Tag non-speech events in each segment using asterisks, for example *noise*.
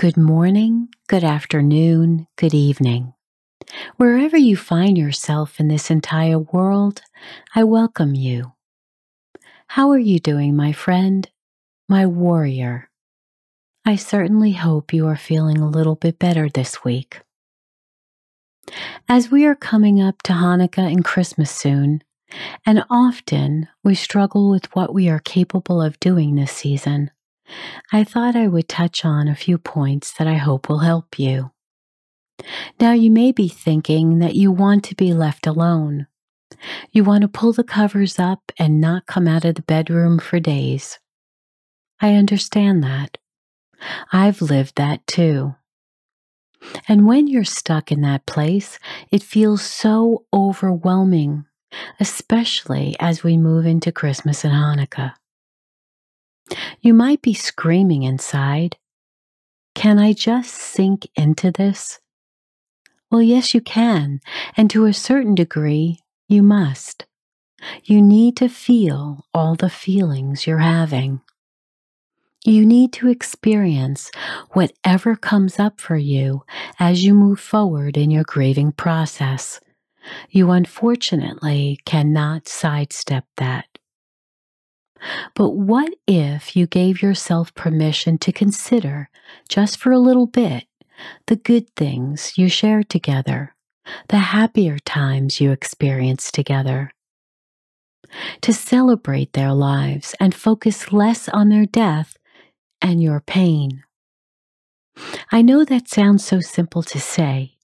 Good morning, good afternoon, good evening. Wherever you find yourself in this entire world, I welcome you. How are you doing, my friend, my warrior? I certainly hope you are feeling a little bit better this week. As we are coming up to Hanukkah and Christmas soon, and often we struggle with what we are capable of doing this season, I thought I would touch on a few points that I hope will help you. Now, you may be thinking that you want to be left alone. You want to pull the covers up and not come out of the bedroom for days. I understand that. I've lived that too. And when you're stuck in that place, it feels so overwhelming, especially as we move into Christmas and Hanukkah. You might be screaming inside. Can I just sink into this? Well, yes, you can, and to a certain degree, you must. You need to feel all the feelings you're having. You need to experience whatever comes up for you as you move forward in your grieving process. You unfortunately cannot sidestep that. But what if you gave yourself permission to consider, just for a little bit, the good things you shared together, the happier times you experienced together? To celebrate their lives and focus less on their death and your pain. I know that sounds so simple to say,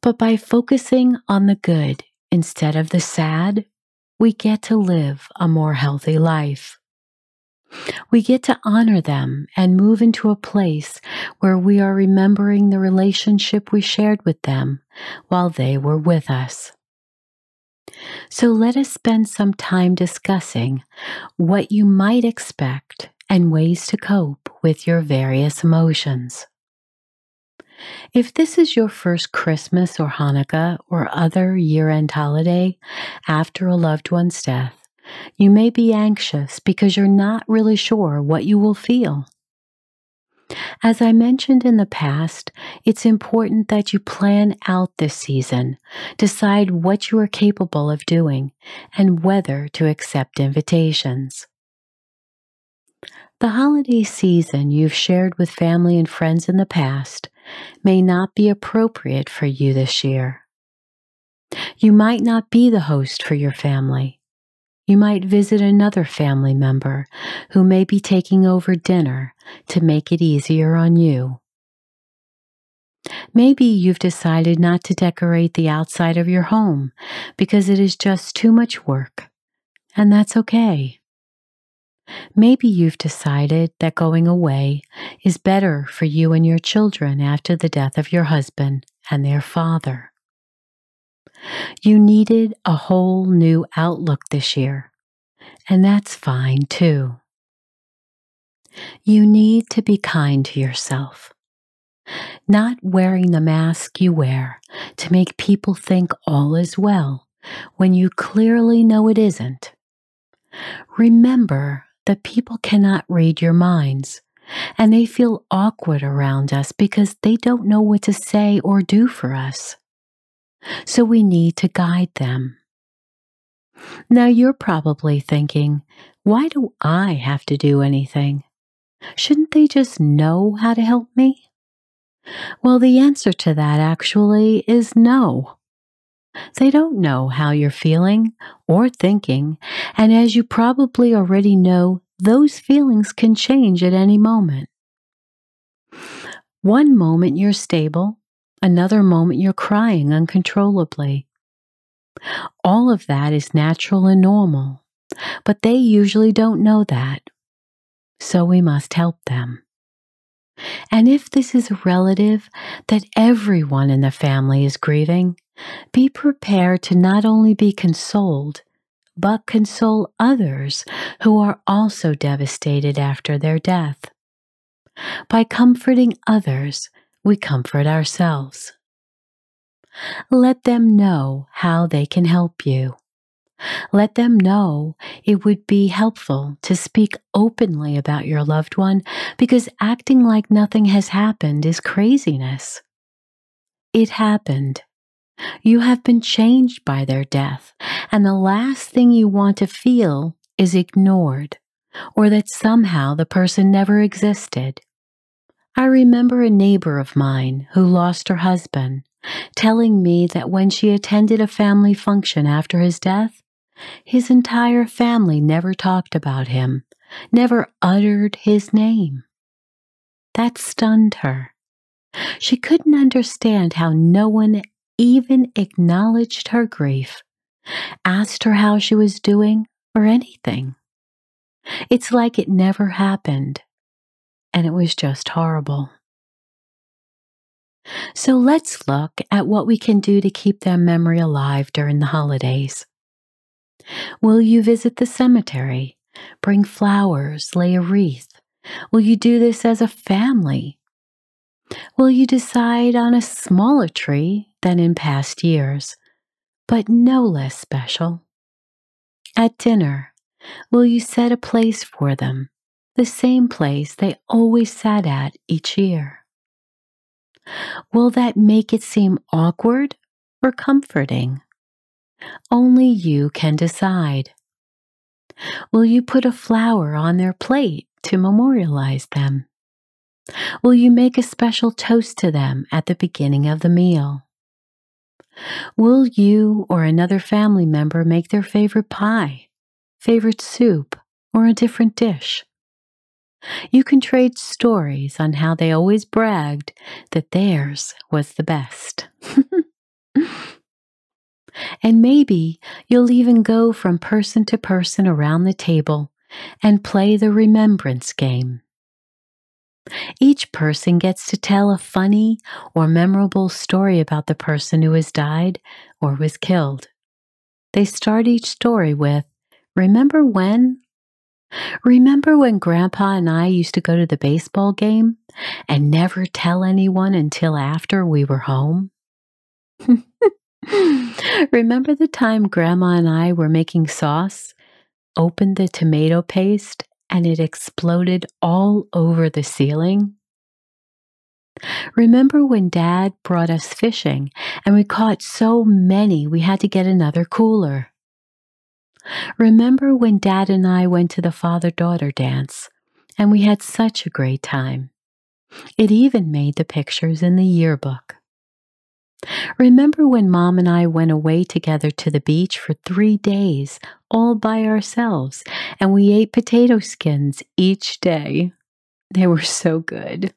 but by focusing on the good instead of the sad, we get to live a more healthy life. We get to honor them and move into a place where we are remembering the relationship we shared with them while they were with us. So let us spend some time discussing what you might expect and ways to cope with your various emotions. If this is your first Christmas or Hanukkah or other year end holiday after a loved one's death, you may be anxious because you're not really sure what you will feel. As I mentioned in the past, it's important that you plan out this season, decide what you are capable of doing, and whether to accept invitations. The holiday season you've shared with family and friends in the past may not be appropriate for you this year. You might not be the host for your family. You might visit another family member who may be taking over dinner to make it easier on you. Maybe you've decided not to decorate the outside of your home because it is just too much work, and that's okay. Maybe you've decided that going away is better for you and your children after the death of your husband and their father. You needed a whole new outlook this year, and that's fine too. You need to be kind to yourself. Not wearing the mask you wear to make people think all is well when you clearly know it isn't. Remember that people cannot read your minds and they feel awkward around us because they don't know what to say or do for us. So we need to guide them. Now you're probably thinking, why do I have to do anything? Shouldn't they just know how to help me? Well, the answer to that actually is no. They don't know how you're feeling or thinking, and as you probably already know, those feelings can change at any moment. One moment you're stable, another moment you're crying uncontrollably. All of that is natural and normal, but they usually don't know that. So we must help them. And if this is a relative that everyone in the family is grieving, be prepared to not only be consoled, but console others who are also devastated after their death. By comforting others, we comfort ourselves. Let them know how they can help you. Let them know it would be helpful to speak openly about your loved one because acting like nothing has happened is craziness. It happened. You have been changed by their death, and the last thing you want to feel is ignored or that somehow the person never existed. I remember a neighbor of mine who lost her husband telling me that when she attended a family function after his death, his entire family never talked about him, never uttered his name. That stunned her. She couldn't understand how no one even acknowledged her grief, asked her how she was doing, or anything. It's like it never happened, and it was just horrible. So let's look at what we can do to keep their memory alive during the holidays. Will you visit the cemetery? Bring flowers, lay a wreath? Will you do this as a family? Will you decide on a smaller tree than in past years, but no less special? At dinner, will you set a place for them, the same place they always sat at each year? Will that make it seem awkward or comforting? Only you can decide. Will you put a flower on their plate to memorialize them? Will you make a special toast to them at the beginning of the meal? Will you or another family member make their favorite pie, favorite soup, or a different dish? You can trade stories on how they always bragged that theirs was the best. *laughs* and maybe you'll even go from person to person around the table and play the remembrance game. Each person gets to tell a funny or memorable story about the person who has died or was killed. They start each story with, Remember when Remember when Grandpa and I used to go to the baseball game and never tell anyone until after we were home? *laughs* *laughs* Remember the time Grandma and I were making sauce, opened the tomato paste, and it exploded all over the ceiling? Remember when Dad brought us fishing and we caught so many we had to get another cooler? Remember when Dad and I went to the father daughter dance and we had such a great time? It even made the pictures in the yearbook. Remember when Mom and I went away together to the beach for three days, all by ourselves, and we ate potato skins each day? They were so good.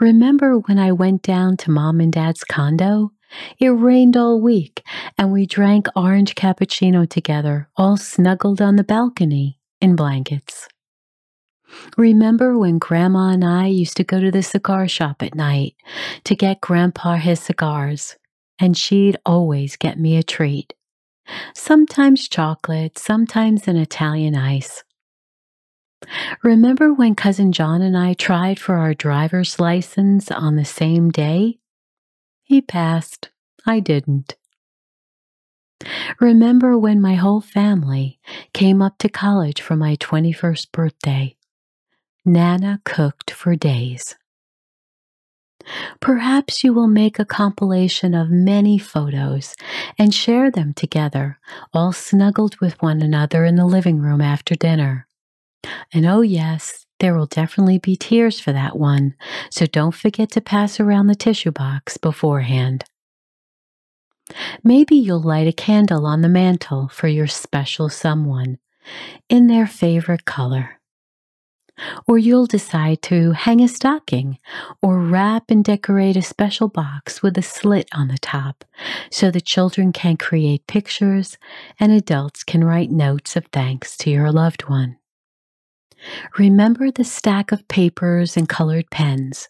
Remember when I went down to Mom and Dad's condo it rained all week, and we drank orange cappuccino together, all snuggled on the balcony in blankets. Remember when Grandma and I used to go to the cigar shop at night to get Grandpa his cigars, and she'd always get me a treat. Sometimes chocolate, sometimes an Italian ice. Remember when Cousin John and I tried for our driver's license on the same day? He passed. I didn't. Remember when my whole family came up to college for my 21st birthday? Nana cooked for days. Perhaps you will make a compilation of many photos and share them together, all snuggled with one another in the living room after dinner. And oh, yes, there will definitely be tears for that one, so don't forget to pass around the tissue box beforehand. Maybe you'll light a candle on the mantel for your special someone in their favorite color. Or you'll decide to hang a stocking or wrap and decorate a special box with a slit on the top so the children can create pictures and adults can write notes of thanks to your loved one. Remember the stack of papers and colored pens.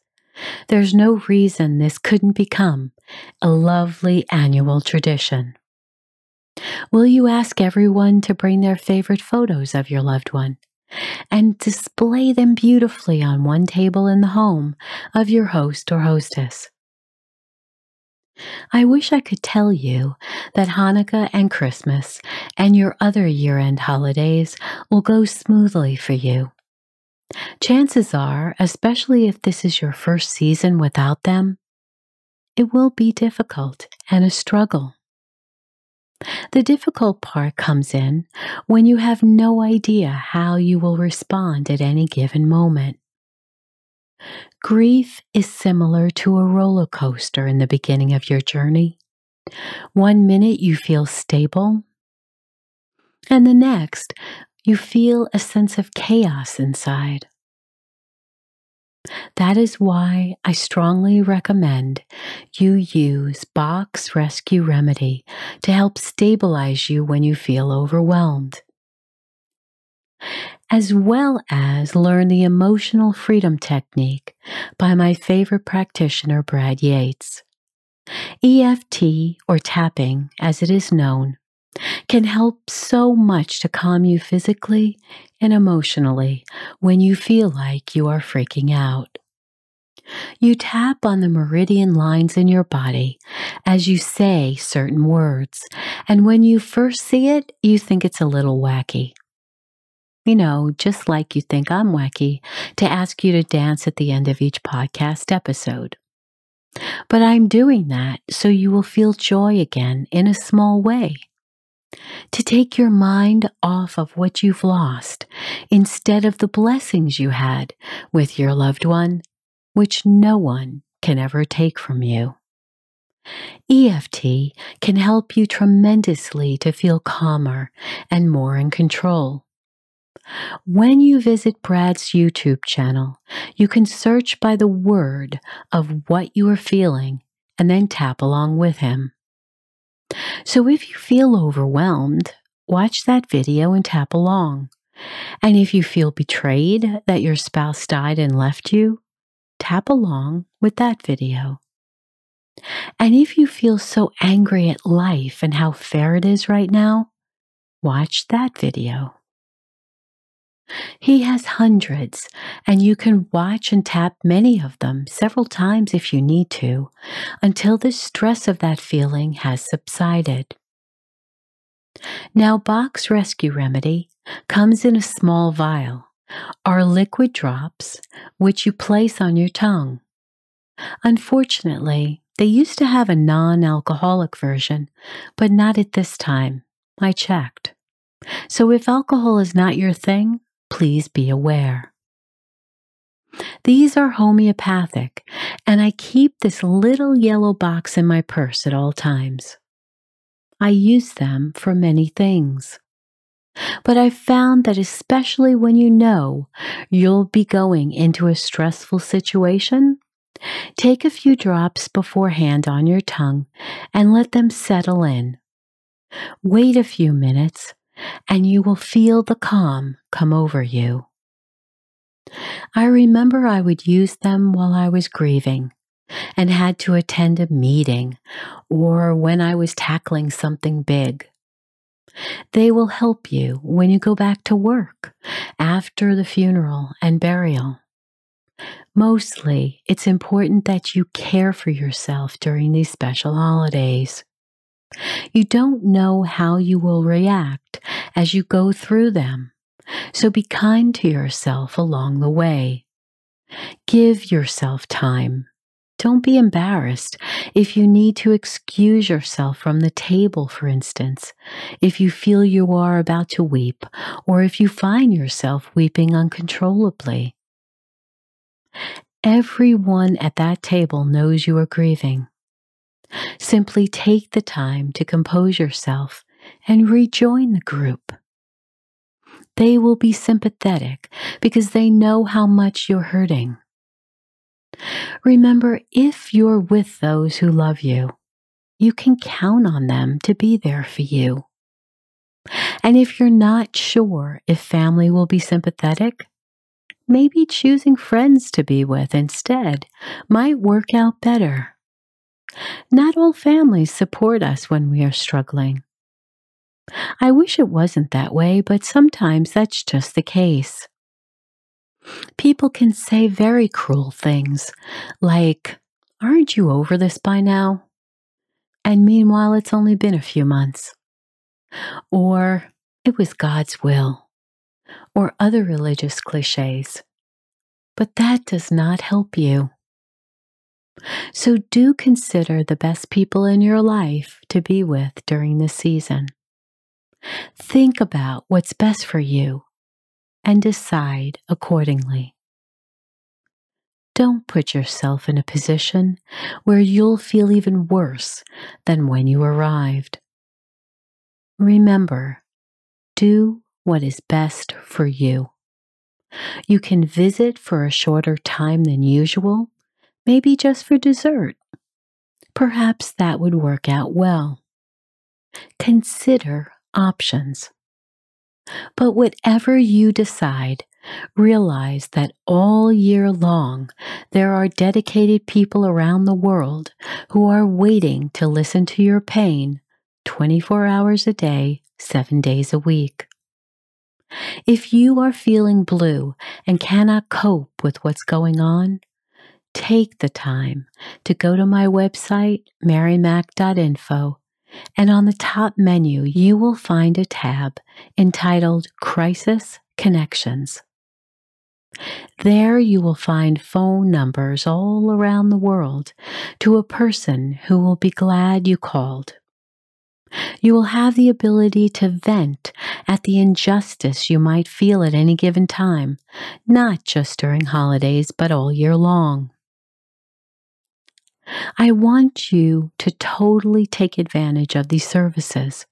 There's no reason this couldn't become a lovely annual tradition. Will you ask everyone to bring their favorite photos of your loved one? And display them beautifully on one table in the home of your host or hostess. I wish I could tell you that Hanukkah and Christmas and your other year end holidays will go smoothly for you. Chances are, especially if this is your first season without them, it will be difficult and a struggle. The difficult part comes in when you have no idea how you will respond at any given moment. Grief is similar to a roller coaster in the beginning of your journey. One minute you feel stable, and the next you feel a sense of chaos inside. That is why I strongly recommend you use Bach's Rescue Remedy to help stabilize you when you feel overwhelmed, as well as learn the emotional freedom technique by my favorite practitioner, Brad Yates. EFT, or tapping as it is known, can help so much to calm you physically and emotionally when you feel like you are freaking out. You tap on the meridian lines in your body as you say certain words, and when you first see it, you think it's a little wacky. You know, just like you think I'm wacky to ask you to dance at the end of each podcast episode. But I'm doing that so you will feel joy again in a small way to take your mind off of what you've lost instead of the blessings you had with your loved one, which no one can ever take from you. EFT can help you tremendously to feel calmer and more in control. When you visit Brad's YouTube channel, you can search by the word of what you are feeling and then tap along with him. So if you feel overwhelmed, watch that video and tap along. And if you feel betrayed that your spouse died and left you, tap along with that video. And if you feel so angry at life and how fair it is right now, watch that video. He has hundreds, and you can watch and tap many of them several times if you need to until the stress of that feeling has subsided. Now, Bach's Rescue Remedy comes in a small vial, are liquid drops which you place on your tongue. Unfortunately, they used to have a non alcoholic version, but not at this time. I checked. So if alcohol is not your thing, please be aware. These are homeopathic, and I keep this little yellow box in my purse at all times. I use them for many things. But I've found that especially when you know you'll be going into a stressful situation, take a few drops beforehand on your tongue and let them settle in. Wait a few minutes and you will feel the calm come over you. I remember I would use them while I was grieving and had to attend a meeting or when I was tackling something big. They will help you when you go back to work after the funeral and burial. Mostly, it's important that you care for yourself during these special holidays. You don't know how you will react as you go through them, so be kind to yourself along the way. Give yourself time. Don't be embarrassed if you need to excuse yourself from the table, for instance, if you feel you are about to weep, or if you find yourself weeping uncontrollably. Everyone at that table knows you are grieving. Simply take the time to compose yourself and rejoin the group. They will be sympathetic because they know how much you're hurting. Remember, if you're with those who love you, you can count on them to be there for you. And if you're not sure if family will be sympathetic, maybe choosing friends to be with instead might work out better. Not all families support us when we are struggling. I wish it wasn't that way, but sometimes that's just the case. People can say very cruel things like, Aren't you over this by now? And meanwhile, it's only been a few months. Or, It was God's will. Or other religious cliches. But that does not help you. So do consider the best people in your life to be with during this season. Think about what's best for you and decide accordingly. Don't put yourself in a position where you'll feel even worse than when you arrived. Remember, do what is best for you. You can visit for a shorter time than usual, maybe just for dessert. Perhaps that would work out well. Consider options. But whatever you decide, realize that all year long there are dedicated people around the world who are waiting to listen to your pain 24 hours a day, seven days a week. If you are feeling blue and cannot cope with what's going on, take the time to go to my website, marymac.info, and on the top menu, you will find a tab entitled Crisis Connections. There you will find phone numbers all around the world to a person who will be glad you called. You will have the ability to vent at the injustice you might feel at any given time, not just during holidays, but all year long. I want you to totally take advantage of these services.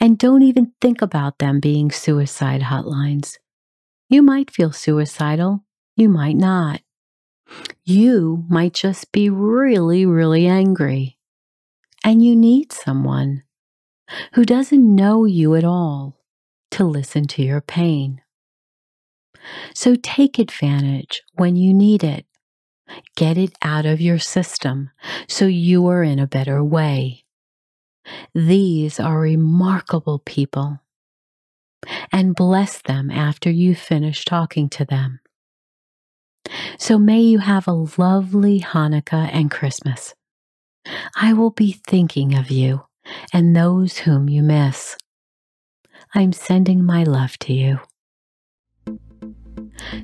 And don't even think about them being suicide hotlines. You might feel suicidal, you might not. You might just be really, really angry. And you need someone who doesn't know you at all to listen to your pain. So take advantage when you need it Get it out of your system so you are in a better way. These are remarkable people. And bless them after you finish talking to them. So may you have a lovely Hanukkah and Christmas. I will be thinking of you and those whom you miss. I'm sending my love to you.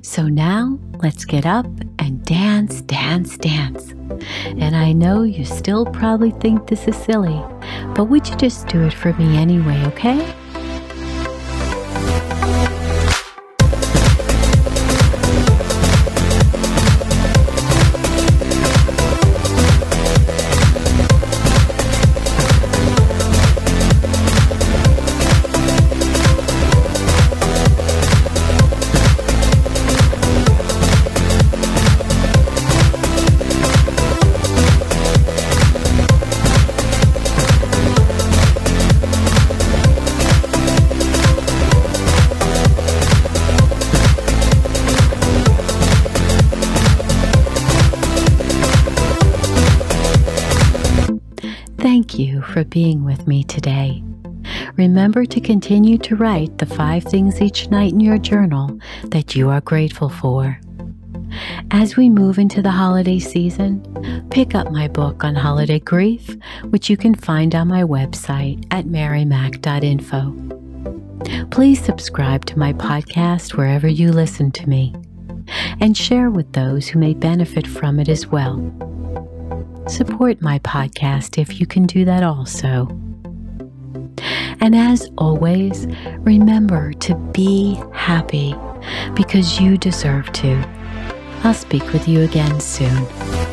So now let's get up and dance, dance, dance. And I know you still probably think this is silly, but would you just do it for me anyway, okay? Thank you for being with me today. Remember to continue to write the five things each night in your journal that you are grateful for. As we move into the holiday season, pick up my book on holiday grief, which you can find on my website at marymac.info. Please subscribe to my podcast wherever you listen to me and share with those who may benefit from it as well. Support my podcast if you can do that also. And as always, remember to be happy because you deserve to. I'll speak with you again soon.